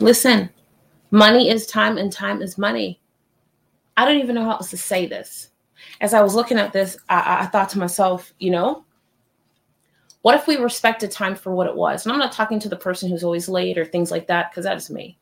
Listen, money is time and time is money. I don't even know how else to say this. As I was looking at this, I, I thought to myself, you know, what if we respected time for what it was? And I'm not talking to the person who's always late or things like that, because that is me.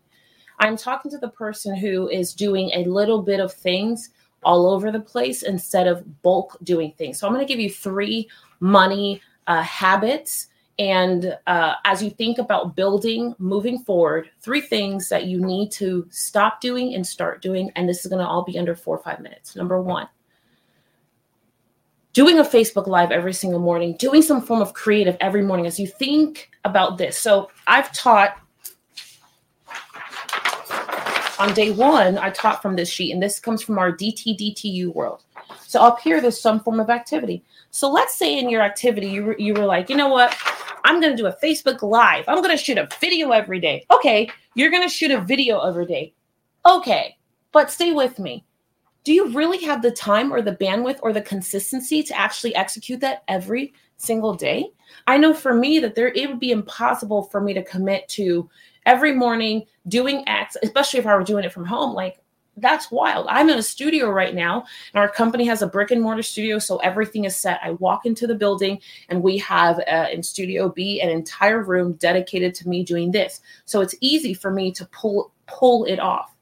I'm talking to the person who is doing a little bit of things all over the place instead of bulk doing things. So I'm going to give you three money uh, habits. And uh, as you think about building moving forward, three things that you need to stop doing and start doing. And this is going to all be under four or five minutes. Number one, doing a Facebook Live every single morning, doing some form of creative every morning as you think about this. So I've taught on day one, I taught from this sheet, and this comes from our DTDTU world. So up here, there's some form of activity. So let's say in your activity, you, were, you were like, you know what? I'm going to do a Facebook Live. I'm going to shoot a video every day. Okay, you're going to shoot a video every day. Okay, but stay with me do you really have the time or the bandwidth or the consistency to actually execute that every single day? I know for me that there it would be impossible for me to commit to every morning doing X, especially if I were doing it from home. Like that's wild. I'm in a studio right now, and our company has a brick and mortar studio, so everything is set. I walk into the building, and we have uh, in Studio B an entire room dedicated to me doing this. So it's easy for me to pull pull it off.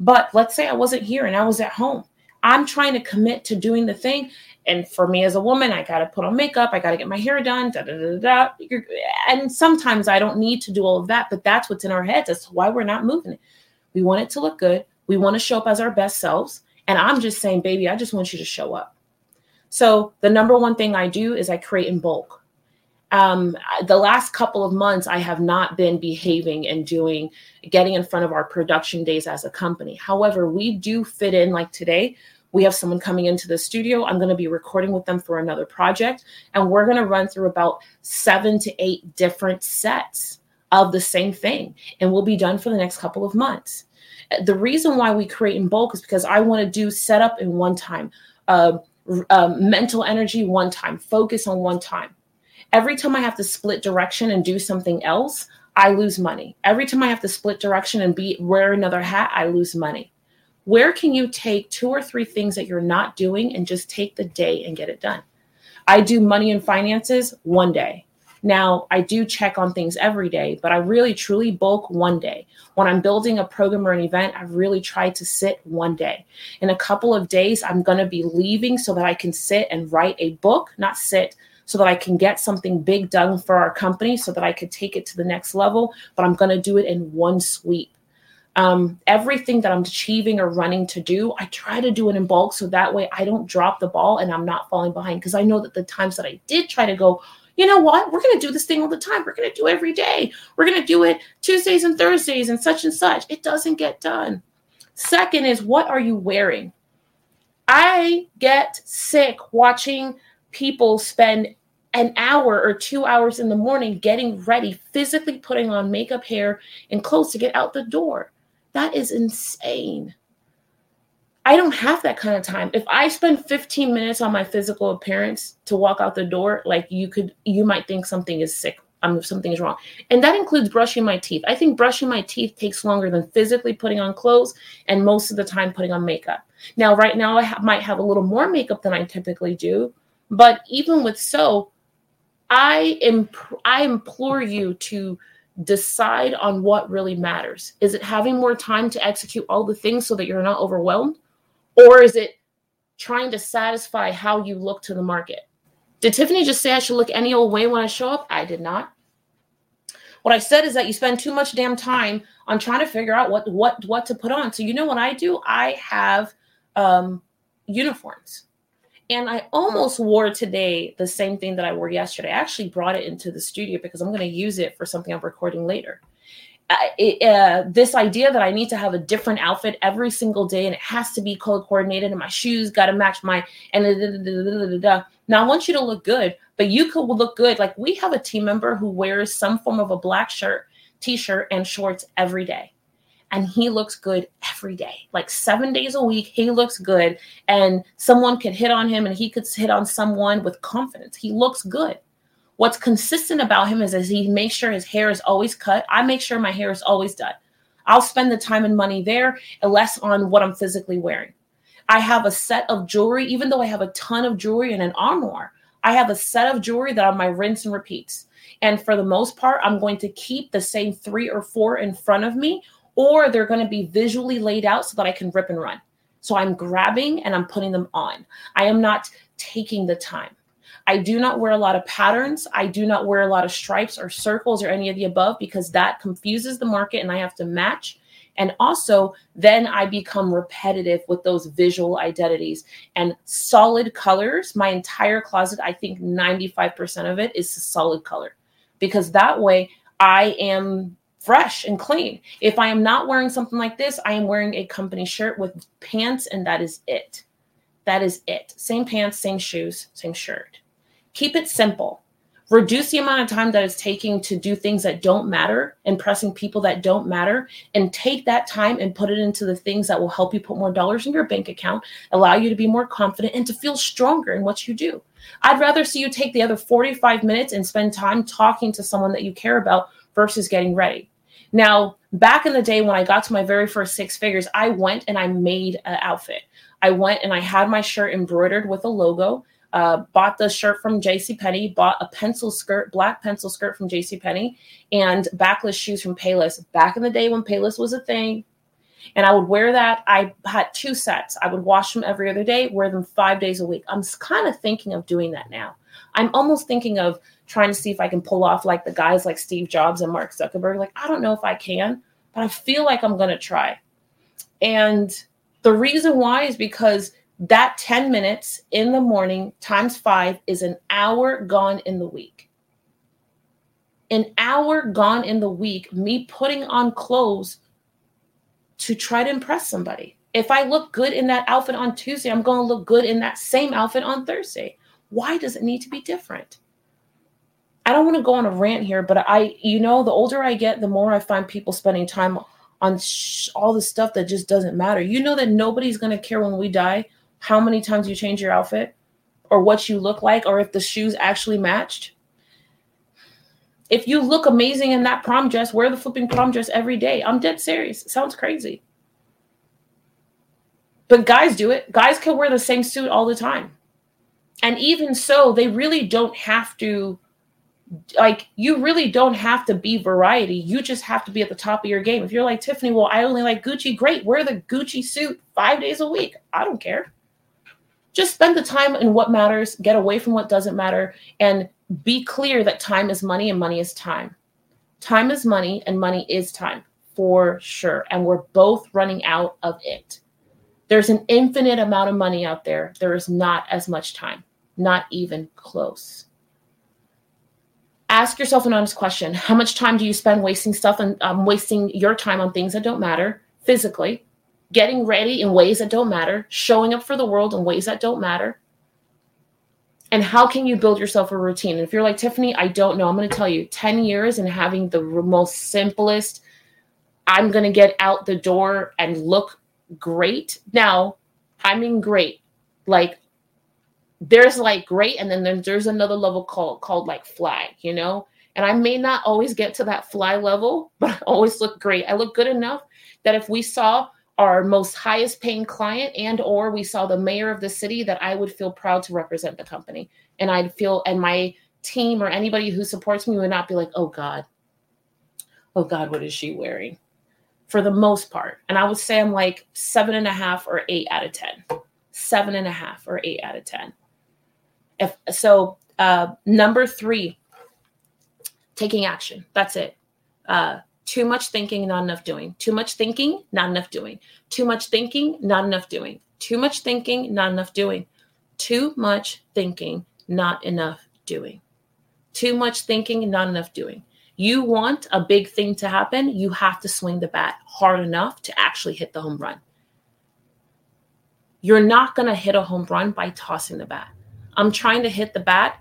But let's say I wasn't here and I was at home. I'm trying to commit to doing the thing. And for me as a woman, I got to put on makeup, I got to get my hair done, da, da, da, da. And sometimes I don't need to do all of that, but that's what's in our heads. That's why we're not moving it. We want it to look good. We want to show up as our best selves. And I'm just saying, baby, I just want you to show up. So the number one thing I do is I create in bulk um, the last couple of months, I have not been behaving and doing, getting in front of our production days as a company. However, we do fit in like today. We have someone coming into the studio. I'm going to be recording with them for another project, and we're going to run through about seven to eight different sets of the same thing, and we'll be done for the next couple of months. The reason why we create in bulk is because I want to do setup in one time, uh, uh, mental energy one time, focus on one time Every time I have to split direction and do something else, I lose money. Every time I have to split direction and be wear another hat, I lose money. Where can you take two or three things that you're not doing and just take the day and get it done? I do money and finances one day. Now, I do check on things every day, but I really truly bulk one day. When I'm building a program or an event, I've really tried to sit one day. In a couple of days, I'm going to be leaving so that I can sit and write a book, not sit, so that I can get something big done for our company so that I could take it to the next level. But I'm going to do it in one sweep. Um, everything that I'm achieving or running to do, I try to do it in bulk so that way I don't drop the ball and I'm not falling behind. Because I know that the times that I did try to go, you know what, we're going to do this thing all the time. We're going to do every day. We're going to do it Tuesdays and Thursdays and such and such. It doesn't get done. Second is what are you wearing? I get sick watching people spend an hour or two hours in the morning getting ready, physically putting on makeup, hair, and clothes to get out the door. That is insane. I don't have that kind of time. If I spend 15 minutes on my physical appearance to walk out the door, like you could, you might think something is sick. Um, something is wrong. And that includes brushing my teeth. I think brushing my teeth takes longer than physically putting on clothes and most of the time putting on makeup. Now, right now, I ha- might have a little more makeup than I typically do, but even with so, I imp- I implore you to decide on what really matters. Is it having more time to execute all the things so that you're not overwhelmed? Or is it trying to satisfy how you look to the market? Did Tiffany just say I should look any old way when I show up? I did not. What I said is that you spend too much damn time on trying to figure out what what what to put on. So you know what I do? I have um, uniforms. And I almost wore today the same thing that I wore yesterday. I actually brought it into the studio because I'm going to use it for something I'm recording later. It, uh, this idea that I need to have a different outfit every single day and it has to be color coordinated and my shoes got to match my and now I want you to look good, but you could look good. Like we have a team member who wears some form of a black shirt, t-shirt, and shorts every day. And he looks good every day. Like seven days a week he looks good. And someone could hit on him and he could hit on someone with confidence. He looks good what's consistent about him is as he makes sure his hair is always cut i make sure my hair is always done I'll spend the time and money there and less on what I'm physically wearing. I have a set of jewelry, even though I have a ton of jewelry and an armoire, I have a set of jewelry that are my rinse and repeats. And for the most part, I'm going to keep the same three or four in front of me, or they're going to be visually laid out so that I can rip and run. So I'm grabbing and I'm putting them on. I am not taking the time. I do not wear a lot of patterns. I do not wear a lot of stripes or circles or any of the above because that confuses the market and I have to match. And also, then I become repetitive with those visual identities and solid colors. My entire closet, I think 95% of it is solid color because that way I am fresh and clean. If I am not wearing something like this, I am wearing a company shirt with pants, and that is it. That is it. Same pants, same shoes, same shirt. Keep it simple. Reduce the amount of time that it's taking to do things that don't matter, impressing people that don't matter, and take that time and put it into the things that will help you put more dollars in your bank account, allow you to be more confident, and to feel stronger in what you do. I'd rather see you take the other 45 minutes and spend time talking to someone that you care about versus getting ready. Now, back in the day when I got to my very first six figures, I went and I made an outfit. I went and I had my shirt embroidered with a logo uh, bought the shirt from JCPenney, bought a pencil skirt, black pencil skirt from JCPenney, and backless shoes from Payless. Back in the day when Payless was a thing, and I would wear that. I had two sets. I would wash them every other day, wear them five days a week. I'm kind of thinking of doing that now. I'm almost thinking of trying to see if I can pull off like the guys like Steve Jobs and Mark Zuckerberg. Like, I don't know if I can, but I feel like I'm going to try. And the reason why is because that 10 minutes in the morning times five is an hour gone in the week. An hour gone in the week, me putting on clothes to try to impress somebody. If I look good in that outfit on Tuesday, I'm going to look good in that same outfit on Thursday. Why does it need to be different? I don't want to go on a rant here, but I, you know, the older I get, the more I find people spending time on sh- all the stuff that just doesn't matter. You know that nobody's going to care when we die how many times you change your outfit or what you look like or if the shoes actually matched. If you look amazing in that prom dress, wear the flipping prom dress every day. I'm dead serious. It sounds crazy. But guys do it. Guys can wear the same suit all the time. And even so, they really don't have to like you really don't have to be variety. You just have to be at the top of your game. If you're like Tiffany, well, I only like Gucci, great. Wear the Gucci suit 5 days a week. I don't care just spend the time in what matters, get away from what doesn't matter, and be clear that time is money and money is time. Time is money and money is time for sure. And we're both running out of it. There's an infinite amount of money out there. There is not as much time, not even close. Ask yourself an honest question How much time do you spend wasting stuff and um, wasting your time on things that don't matter physically? Getting ready in ways that don't matter, showing up for the world in ways that don't matter. And how can you build yourself a routine? And if you're like Tiffany, I don't know. I'm going to tell you 10 years and having the most simplest, I'm going to get out the door and look great. Now, I mean, great. Like, there's like great, and then there's another level called called like fly, you know. And I may not always get to that fly level, but I always look great. I look good enough that if we saw our most highest paying client and or we saw the mayor of the city that I would feel proud to represent the company. And I'd feel and my team or anybody who supports me would not be like, oh God, oh God, what is she wearing? For the most part. And I would say I'm like seven and a half or eight out of ten. Seven and a half or eight out of ten. If so, uh, number three, taking action. That's it. Uh, too much thinking, not enough doing. Too much thinking, not enough doing. Too much thinking, not enough doing. Too much thinking, not enough doing. Too much thinking, not enough doing. Too much thinking, not enough doing. You want a big thing to happen, you have to swing the bat hard enough to actually hit the home run. You're not going to hit a home run by tossing the bat. I'm trying to hit the bat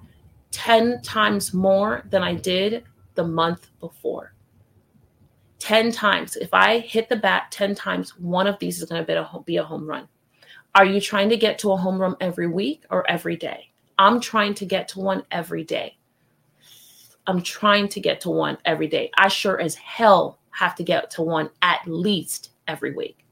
10 times more than I did the month before. 10 times. If I hit the bat 10 times, one of these is going to be a home run. Are you trying to get to a home run every week or every day? I'm trying to get to one every day. I'm trying to get to one every day. I sure as hell have to get to one at least every week.